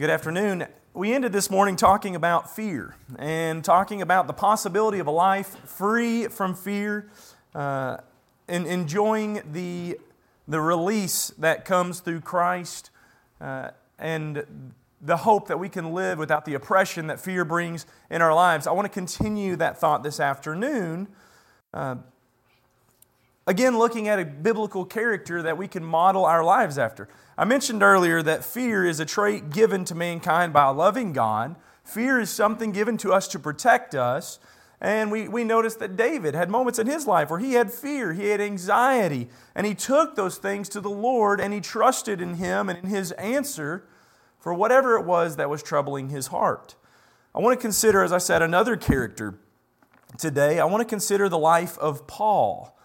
Good afternoon. We ended this morning talking about fear and talking about the possibility of a life free from fear uh, and enjoying the, the release that comes through Christ uh, and the hope that we can live without the oppression that fear brings in our lives. I want to continue that thought this afternoon. Uh, again, looking at a biblical character that we can model our lives after. I mentioned earlier that fear is a trait given to mankind by a loving God. Fear is something given to us to protect us. And we, we noticed that David had moments in his life where he had fear, he had anxiety, and he took those things to the Lord and he trusted in him and in his answer for whatever it was that was troubling his heart. I want to consider, as I said, another character today. I want to consider the life of Paul.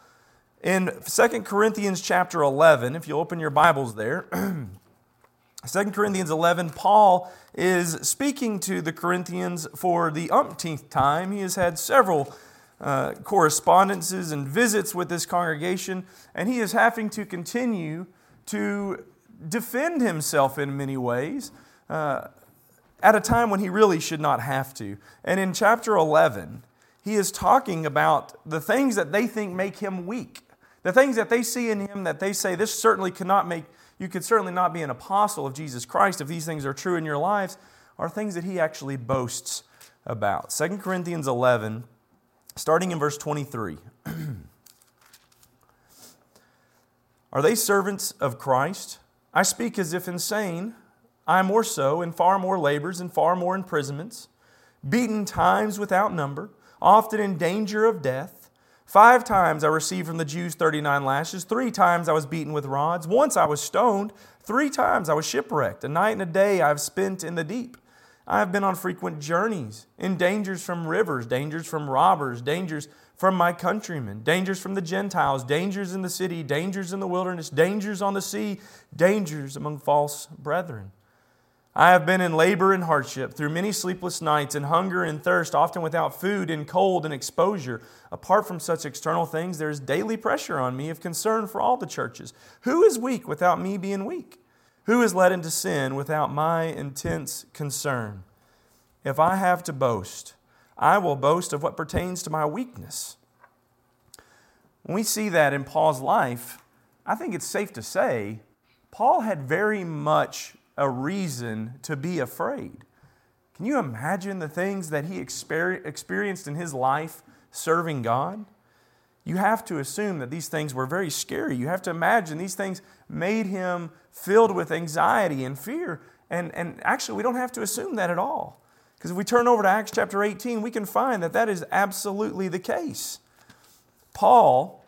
In 2 Corinthians chapter 11, if you open your Bibles there, 2 Corinthians 11, Paul is speaking to the Corinthians for the umpteenth time. He has had several uh, correspondences and visits with this congregation, and he is having to continue to defend himself in many ways uh, at a time when he really should not have to. And in chapter 11, he is talking about the things that they think make him weak. The things that they see in him that they say, this certainly cannot make, you could certainly not be an apostle of Jesus Christ if these things are true in your lives, are things that he actually boasts about. 2 Corinthians 11, starting in verse 23. are they servants of Christ? I speak as if insane. I am more so, in far more labors and far more imprisonments, beaten times without number, often in danger of death. Five times I received from the Jews 39 lashes. Three times I was beaten with rods. Once I was stoned. Three times I was shipwrecked. A night and a day I have spent in the deep. I have been on frequent journeys, in dangers from rivers, dangers from robbers, dangers from my countrymen, dangers from the Gentiles, dangers in the city, dangers in the wilderness, dangers on the sea, dangers among false brethren. I have been in labor and hardship through many sleepless nights and hunger and thirst, often without food and cold and exposure. Apart from such external things, there is daily pressure on me of concern for all the churches. Who is weak without me being weak? Who is led into sin without my intense concern? If I have to boast, I will boast of what pertains to my weakness. When we see that in Paul's life, I think it's safe to say Paul had very much a reason to be afraid. Can you imagine the things that he experienced in his life serving God? You have to assume that these things were very scary. You have to imagine these things made him filled with anxiety and fear. And, and actually, we don't have to assume that at all. Because if we turn over to Acts chapter 18, we can find that that is absolutely the case. Paul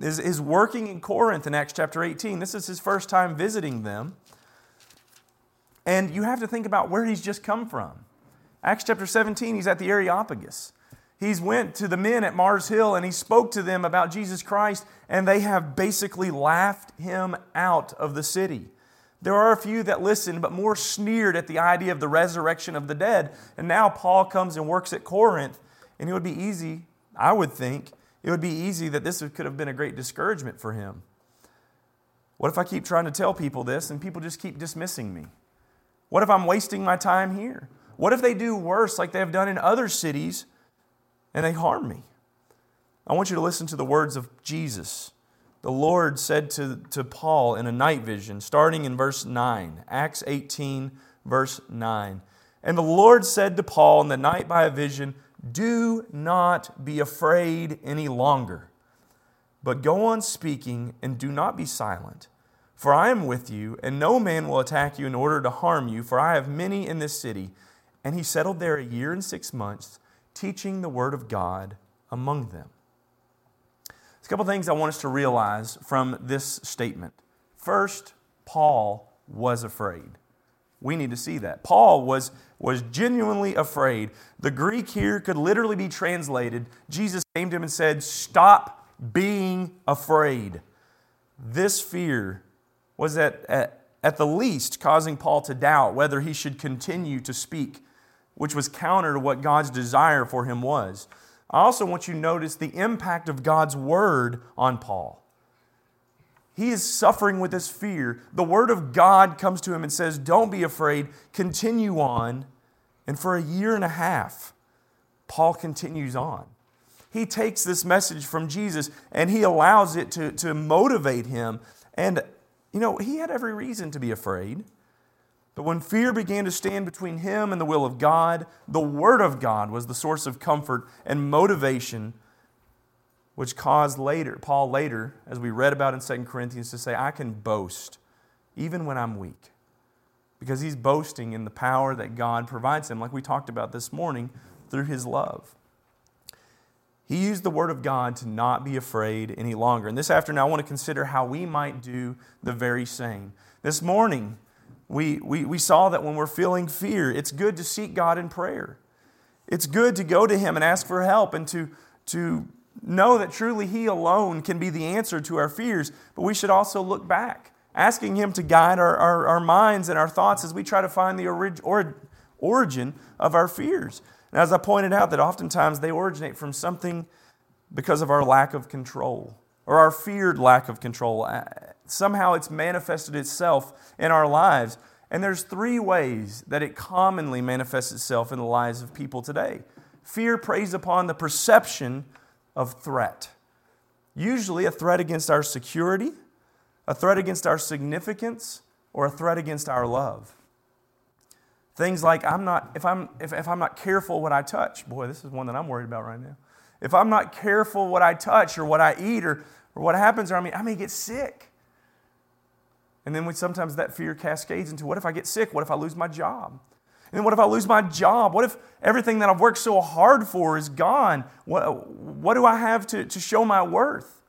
is, is working in Corinth in Acts chapter 18. This is his first time visiting them. And you have to think about where he's just come from. Acts chapter 17, he's at the Areopagus. He's went to the men at Mars Hill and he spoke to them about Jesus Christ, and they have basically laughed him out of the city. There are a few that listened, but more sneered at the idea of the resurrection of the dead. And now Paul comes and works at Corinth, and it would be easy, I would think, it would be easy that this could have been a great discouragement for him. What if I keep trying to tell people this and people just keep dismissing me? What if I'm wasting my time here? What if they do worse like they have done in other cities and they harm me? I want you to listen to the words of Jesus. The Lord said to, to Paul in a night vision, starting in verse 9, Acts 18, verse 9. And the Lord said to Paul in the night by a vision, Do not be afraid any longer, but go on speaking and do not be silent for I am with you, and no man will attack you in order to harm you, for I have many in this city. And he settled there a year and six months, teaching the word of God among them. There's a couple things I want us to realize from this statement. First, Paul was afraid. We need to see that. Paul was, was genuinely afraid. The Greek here could literally be translated Jesus came to him and said, Stop being afraid. This fear was at, at, at the least causing Paul to doubt whether he should continue to speak, which was counter to what God's desire for him was. I also want you to notice the impact of God's word on Paul. he is suffering with this fear. The word of God comes to him and says, Don't be afraid, continue on. And for a year and a half, Paul continues on. He takes this message from Jesus and he allows it to, to motivate him. And, you know, he had every reason to be afraid. But when fear began to stand between him and the will of God, the Word of God was the source of comfort and motivation which caused later, Paul later, as we read about in 2 Corinthians, to say, I can boast even when I'm weak. Because he's boasting in the power that God provides him, like we talked about this morning, through his love. He used the word of God to not be afraid any longer. And this afternoon, I want to consider how we might do the very same. This morning, we, we, we saw that when we're feeling fear, it's good to seek God in prayer. It's good to go to Him and ask for help and to, to know that truly He alone can be the answer to our fears, but we should also look back, asking Him to guide our, our, our minds and our thoughts as we try to find the orig, or, origin of our fears. And as I pointed out, that oftentimes they originate from something because of our lack of control or our feared lack of control. Uh, somehow it's manifested itself in our lives. And there's three ways that it commonly manifests itself in the lives of people today. Fear preys upon the perception of threat. Usually, a threat against our security, a threat against our significance, or a threat against our love. Things like I'm not, if I'm, if, if I'm not careful what I touch, boy, this is one that I'm worried about right now. If I'm not careful what I touch or what I eat or, or what happens, I mean, I may get sick. And then we, sometimes that fear cascades into what if I get sick? What if I lose my job? And what if I lose my job? What if everything that I've worked so hard for is gone? What, what do I have to, to show my worth?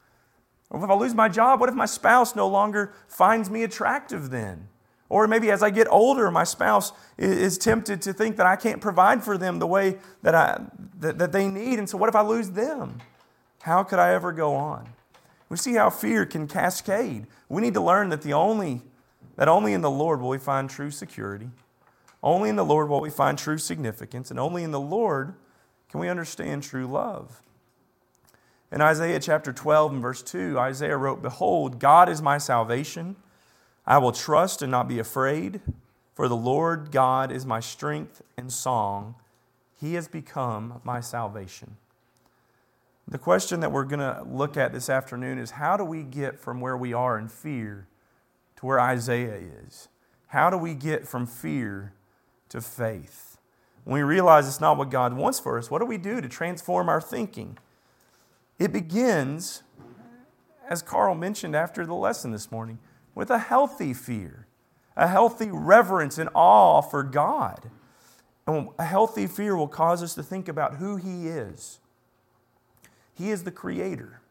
Or if I lose my job, what if my spouse no longer finds me attractive then? Or maybe as I get older, my spouse is tempted to think that I can't provide for them the way that, I, that, that they need. And so, what if I lose them? How could I ever go on? We see how fear can cascade. We need to learn that, the only, that only in the Lord will we find true security. Only in the Lord will we find true significance, and only in the Lord can we understand true love. In Isaiah chapter 12 and verse 2, Isaiah wrote, Behold, God is my salvation. I will trust and not be afraid, for the Lord God is my strength and song. He has become my salvation. The question that we're going to look at this afternoon is how do we get from where we are in fear to where Isaiah is? How do we get from fear to faith. When we realize it's not what God wants for us, what do we do to transform our thinking? It begins, as Carl mentioned after the lesson this morning, with a healthy fear, a healthy reverence and awe for God. And a healthy fear will cause us to think about who He is. He is the Creator.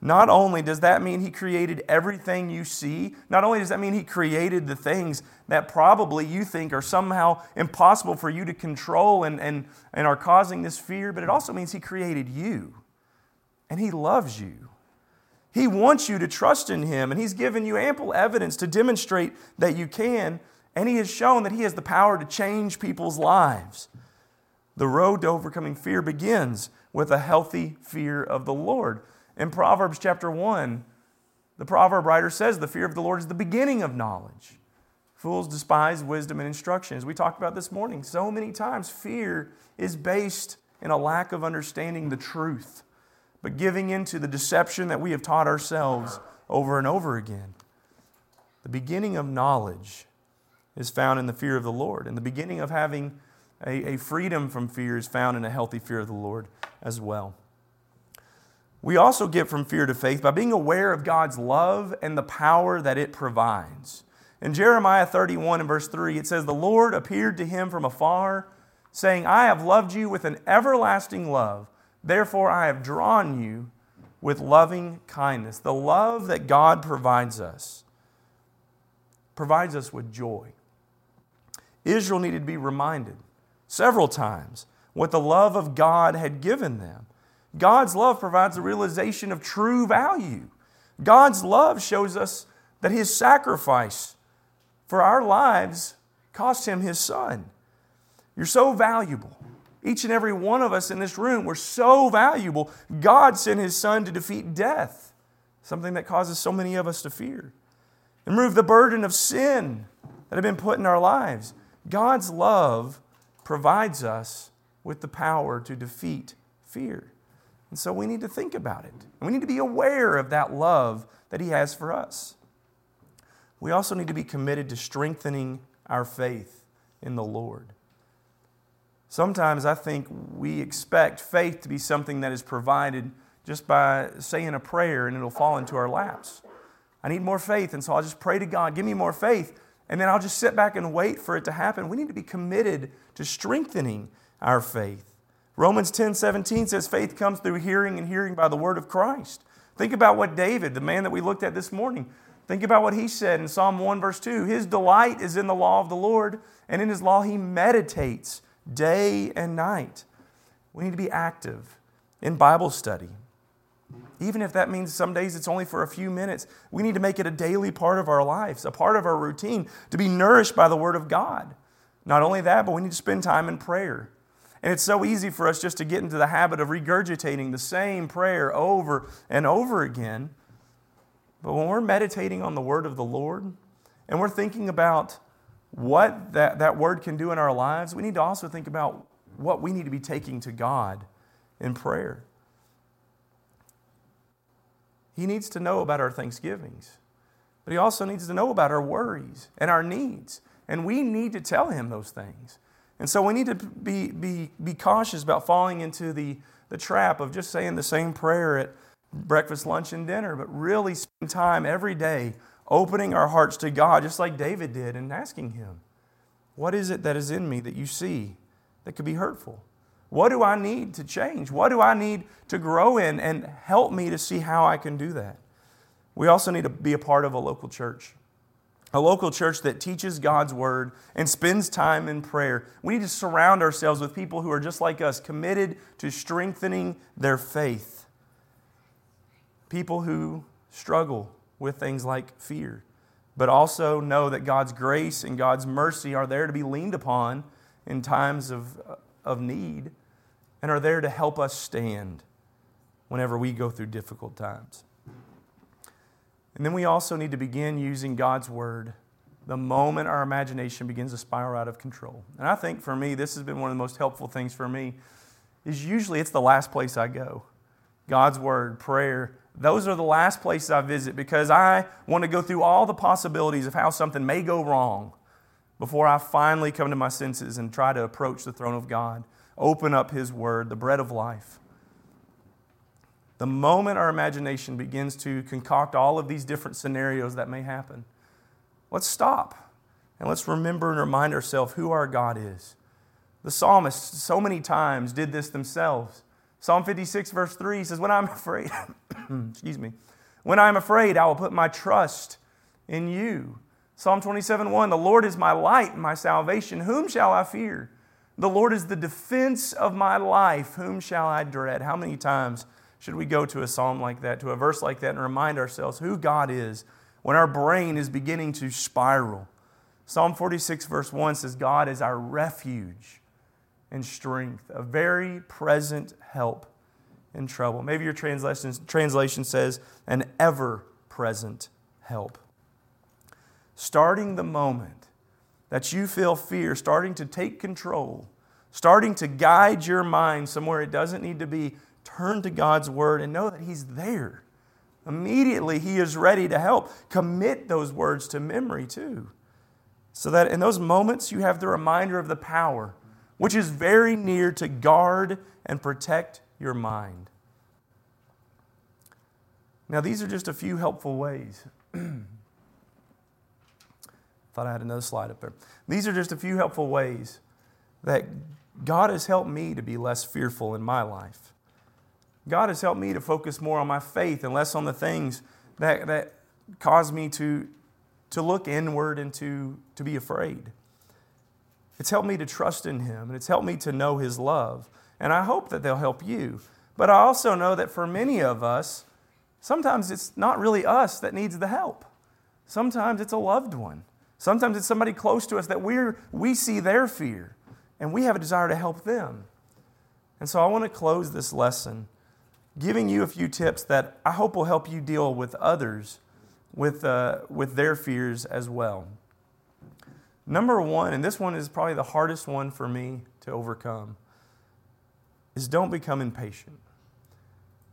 Not only does that mean He created everything you see, not only does that mean He created the things that probably you think are somehow impossible for you to control and, and, and are causing this fear, but it also means He created you. And He loves you. He wants you to trust in Him, and He's given you ample evidence to demonstrate that you can, and He has shown that He has the power to change people's lives. The road to overcoming fear begins with a healthy fear of the Lord. In Proverbs chapter 1, the proverb writer says, The fear of the Lord is the beginning of knowledge. Fools despise wisdom and instruction. As we talked about this morning, so many times fear is based in a lack of understanding the truth, but giving into the deception that we have taught ourselves over and over again. The beginning of knowledge is found in the fear of the Lord, and the beginning of having a, a freedom from fear is found in a healthy fear of the Lord as well. We also get from fear to faith by being aware of God's love and the power that it provides. In Jeremiah 31 and verse 3, it says, The Lord appeared to him from afar, saying, I have loved you with an everlasting love. Therefore, I have drawn you with loving kindness. The love that God provides us provides us with joy. Israel needed to be reminded several times what the love of God had given them. God's love provides a realization of true value. God's love shows us that His sacrifice for our lives cost Him His Son. You're so valuable. Each and every one of us in this room, we're so valuable. God sent His Son to defeat death something that causes so many of us to fear. And remove the burden of sin that have been put in our lives. God's love provides us with the power to defeat fear. And so we need to think about it. We need to be aware of that love that He has for us. We also need to be committed to strengthening our faith in the Lord. Sometimes I think we expect faith to be something that is provided just by saying a prayer and it'll fall into our laps. I need more faith, and so I'll just pray to God, give me more faith, and then I'll just sit back and wait for it to happen. We need to be committed to strengthening our faith. Romans 10 17 says, faith comes through hearing, and hearing by the word of Christ. Think about what David, the man that we looked at this morning, think about what he said in Psalm 1, verse 2. His delight is in the law of the Lord, and in his law he meditates day and night. We need to be active in Bible study. Even if that means some days it's only for a few minutes, we need to make it a daily part of our lives, a part of our routine, to be nourished by the Word of God. Not only that, but we need to spend time in prayer. And it's so easy for us just to get into the habit of regurgitating the same prayer over and over again. But when we're meditating on the Word of the Lord and we're thinking about what that, that Word can do in our lives, we need to also think about what we need to be taking to God in prayer. He needs to know about our thanksgivings, but He also needs to know about our worries and our needs. And we need to tell Him those things. And so we need to be, be, be cautious about falling into the, the trap of just saying the same prayer at breakfast, lunch, and dinner, but really spend time every day opening our hearts to God, just like David did, and asking Him, What is it that is in me that you see that could be hurtful? What do I need to change? What do I need to grow in? And help me to see how I can do that. We also need to be a part of a local church, a local church that teaches God's word and spends time in prayer. We need to surround ourselves with people who are just like us, committed to strengthening their faith. People who struggle with things like fear, but also know that God's grace and God's mercy are there to be leaned upon in times of of need and are there to help us stand whenever we go through difficult times. And then we also need to begin using God's word the moment our imagination begins to spiral out of control. And I think for me, this has been one of the most helpful things for me, is usually it's the last place I go. God's word, prayer, those are the last places I visit because I want to go through all the possibilities of how something may go wrong before I finally come to my senses and try to approach the throne of God, open up His Word, the bread of life. The moment our imagination begins to concoct all of these different scenarios that may happen, let's stop and let's remember and remind ourselves who our God is. The psalmists so many times did this themselves. Psalm 56, verse 3 says, When I'm afraid, excuse me, when I'm afraid, I will put my trust in you. Psalm 27 1 The Lord is my light and my salvation. Whom shall I fear? The Lord is the defense of my life. Whom shall I dread? How many times should we go to a psalm like that, to a verse like that, and remind ourselves who God is when our brain is beginning to spiral? Psalm 46, verse 1 says, God is our refuge and strength, a very present help in trouble. Maybe your translation, translation says, an ever present help starting the moment that you feel fear starting to take control, starting to guide your mind somewhere it doesn't need to be, turn to God's Word and know that He's there. Immediately, He is ready to help. Commit those words to memory too. So that in those moments, you have the reminder of the power, which is very near to guard and protect your mind. Now, these are just a few helpful ways Thought I had another slide up there. These are just a few helpful ways that God has helped me to be less fearful in my life. God has helped me to focus more on my faith and less on the things that, that cause me to, to look inward and to, to be afraid. It's helped me to trust in Him, and it's helped me to know His love. And I hope that they'll help you. But I also know that for many of us, sometimes it's not really us that needs the help. Sometimes it's a loved one. Sometimes it's somebody close to us that we're, we see their fear and we have a desire to help them. And so I want to close this lesson giving you a few tips that I hope will help you deal with others with, uh, with their fears as well. Number one, and this one is probably the hardest one for me to overcome, is don't become impatient.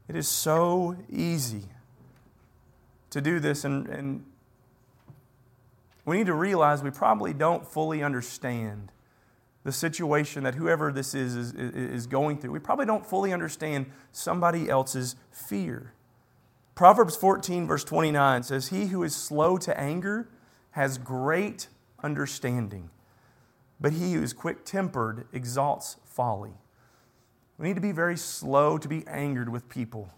It is so easy to do this, and, and we need to realize we probably don't fully understand the situation that whoever this is, is is going through. We probably don't fully understand somebody else's fear. Proverbs 14, verse 29 says, He who is slow to anger has great understanding, but he who is quick tempered exalts folly. We need to be very slow to be angered with people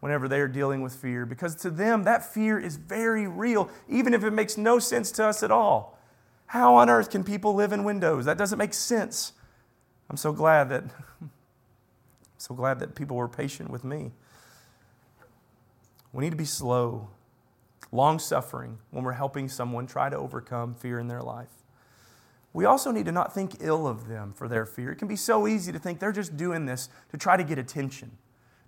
whenever they are dealing with fear because to them that fear is very real, even if it makes no sense to us at all. How on earth can people live in windows? That doesn't make sense. I'm so glad that so glad that people were patient with me. We need to be slow, long suffering when we're helping someone try to overcome fear in their life. We also need to not think ill of them for their fear. It can be so easy to think they're just doing this to try to get attention.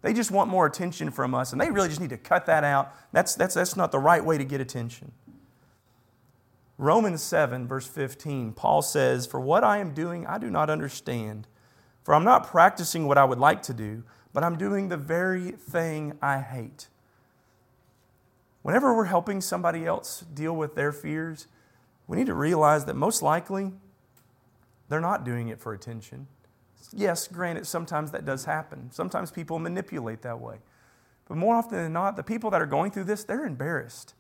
They just want more attention from us, and they really just need to cut that out. That's, that's, that's not the right way to get attention. Romans 7, verse 15, Paul says, For what I am doing, I do not understand. For I'm not practicing what I would like to do, but I'm doing the very thing I hate. Whenever we're helping somebody else deal with their fears, we need to realize that most likely they're not doing it for attention. Yes, granted, sometimes that does happen. Sometimes people manipulate that way. But more often than not, the people that are going through this, they're embarrassed.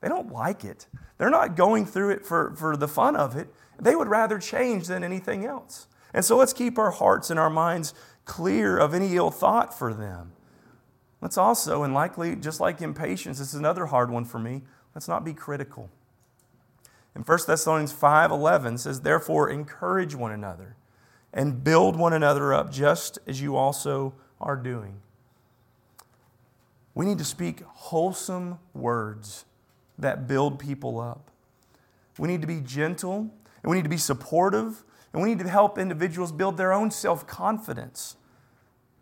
They don't like it. They're not going through it for, for the fun of it. They would rather change than anything else. And so let's keep our hearts and our minds clear of any ill thought for them. Let's also, and likely just like impatience, this is another hard one for me, let's not be critical. In 1 Thessalonians 5:11 says, "Therefore encourage one another and build one another up just as you also are doing." We need to speak wholesome words that build people up. We need to be gentle, and we need to be supportive, and we need to help individuals build their own self-confidence.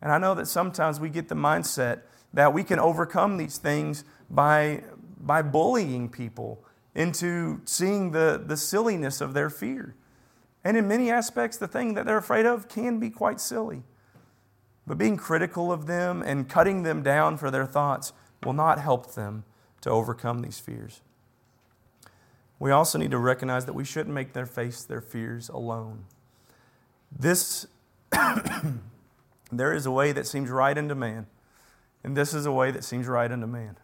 And I know that sometimes we get the mindset that we can overcome these things by, by bullying people into seeing the, the silliness of their fear. And in many aspects, the thing that they're afraid of can be quite silly. But being critical of them and cutting them down for their thoughts will not help them to overcome these fears. We also need to recognize that we shouldn't make them face their fears alone. This, there is a way that seems right unto man, and this is a way that seems right unto man.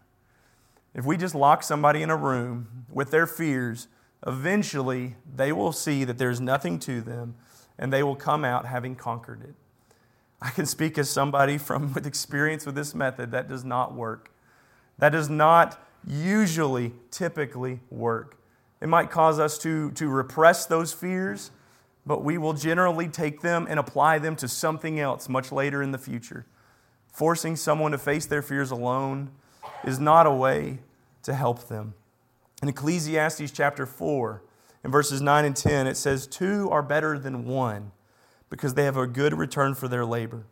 If we just lock somebody in a room with their fears, eventually they will see that there's nothing to them and they will come out having conquered it. I can speak as somebody from with experience with this method that does not work. That does not usually, typically work. It might cause us to, to repress those fears, but we will generally take them and apply them to something else much later in the future. Forcing someone to face their fears alone is not a way to help them. In Ecclesiastes chapter 4, in verses 9 and 10, it says, Two are better than one because they have a good return for their labor.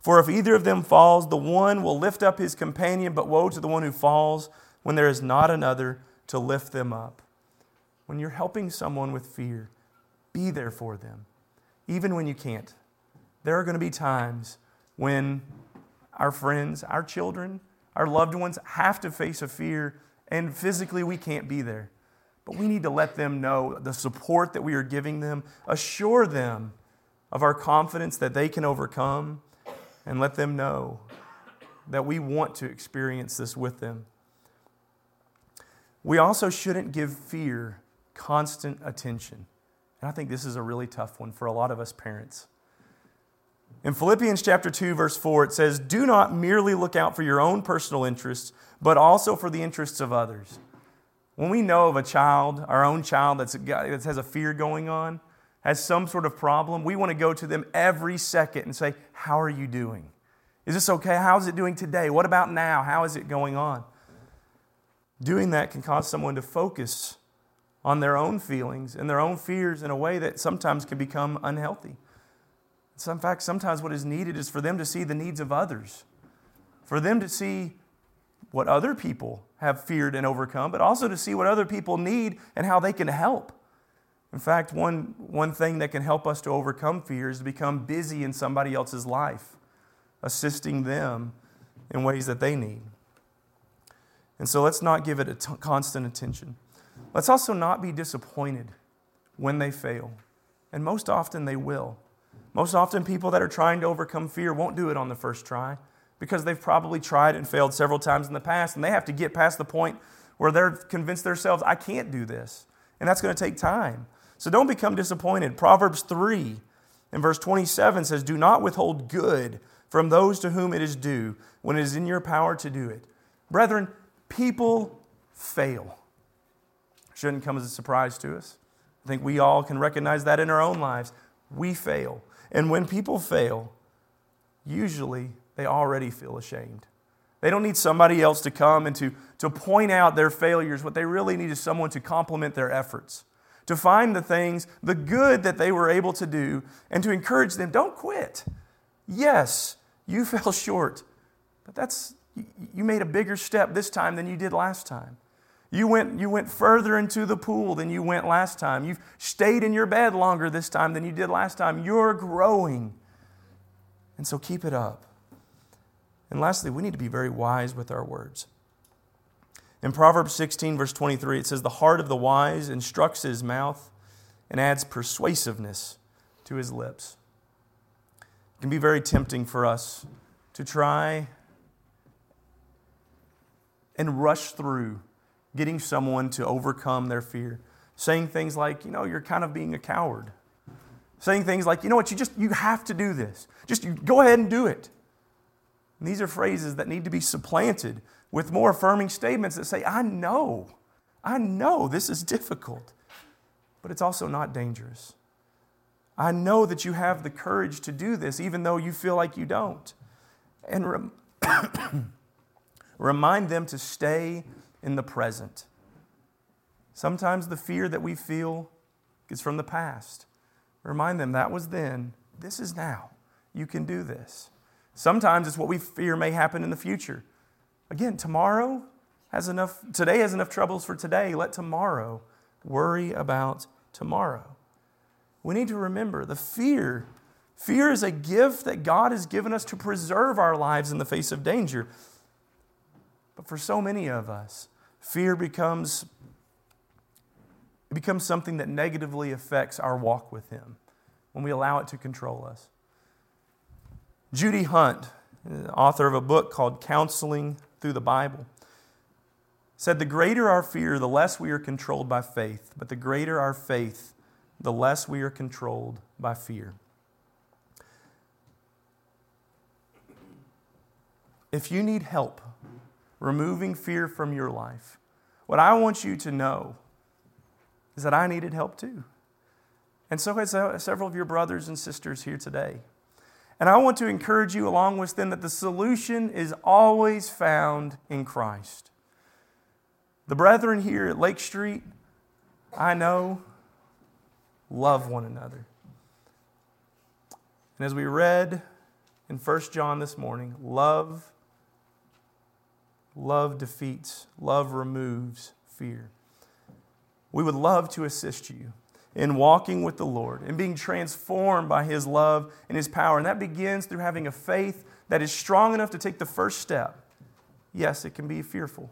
For if either of them falls, the one will lift up his companion, but woe to the one who falls when there is not another to lift them up. When you're helping someone with fear, be there for them, even when you can't. There are going to be times when our friends, our children, our loved ones have to face a fear, and physically we can't be there. But we need to let them know the support that we are giving them, assure them of our confidence that they can overcome, and let them know that we want to experience this with them. We also shouldn't give fear constant attention. And I think this is a really tough one for a lot of us parents. In Philippians chapter 2 verse 4 it says, "Do not merely look out for your own personal interests, but also for the interests of others." When we know of a child, our own child that's that has a fear going on, has some sort of problem, we want to go to them every second and say, "How are you doing? Is this okay? How's it doing today? What about now? How is it going on?" Doing that can cause someone to focus on their own feelings and their own fears in a way that sometimes can become unhealthy. In fact, sometimes what is needed is for them to see the needs of others. for them to see what other people have feared and overcome, but also to see what other people need and how they can help. In fact, one, one thing that can help us to overcome fear is to become busy in somebody else's life, assisting them in ways that they need. And so let's not give it a t- constant attention. Let's also not be disappointed when they fail. And most often they will. Most often, people that are trying to overcome fear won't do it on the first try because they've probably tried and failed several times in the past, and they have to get past the point where they're convinced themselves, I can't do this. And that's going to take time. So don't become disappointed. Proverbs 3 in verse 27 says, Do not withhold good from those to whom it is due when it is in your power to do it. Brethren, people fail. Shouldn't come as a surprise to us. I think we all can recognize that in our own lives. We fail. And when people fail, usually they already feel ashamed. They don't need somebody else to come and to, to point out their failures. What they really need is someone to compliment their efforts, to find the things, the good that they were able to do, and to encourage them don't quit. Yes, you fell short, but that's, you made a bigger step this time than you did last time. You went, you went further into the pool than you went last time. You've stayed in your bed longer this time than you did last time. You're growing. And so keep it up. And lastly, we need to be very wise with our words. In Proverbs 16, verse 23, it says, The heart of the wise instructs his mouth and adds persuasiveness to his lips. It can be very tempting for us to try and rush through getting someone to overcome their fear. Saying things like, you know, you're kind of being a coward. Saying things like, you know what, you just, you have to do this. Just go ahead and do it. And these are phrases that need to be supplanted with more affirming statements that say, I know, I know this is difficult, but it's also not dangerous. I know that you have the courage to do this, even though you feel like you don't. And rem- remind them to stay in the present. Sometimes the fear that we feel is from the past. Remind them that was then, this is now. You can do this. Sometimes it's what we fear may happen in the future. Again, tomorrow has enough, today has enough troubles for today. Let tomorrow worry about tomorrow. We need to remember the fear. Fear is a gift that God has given us to preserve our lives in the face of danger. But for so many of us, fear becomes, it becomes something that negatively affects our walk with Him when we allow it to control us. Judy Hunt, uh, author of a book called Counseling Through the Bible, said, The greater our fear, the less we are controlled by faith, but the greater our faith, the less we are controlled by fear. If you need help removing fear from your life, what I want you to know is that I needed help too. And so has uh, several of your brothers and sisters here today. And I want to encourage you, along with them, that the solution is always found in Christ. The brethren here at Lake Street, I know, love one another. And as we read in 1 John this morning, love love defeats, love removes fear. We would love to assist you in walking with the Lord and being transformed by His love and His power. And that begins through having a faith that is strong enough to take the first step. Yes, it can be fearful,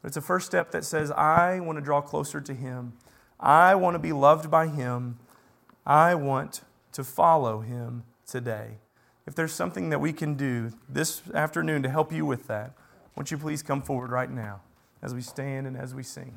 but it's a first step that says, I want to draw closer to Him. I want to be loved by Him. I want to follow Him today. If there's something that we can do this afternoon to help you with that, won't you please come forward right now as we stand and as we sing?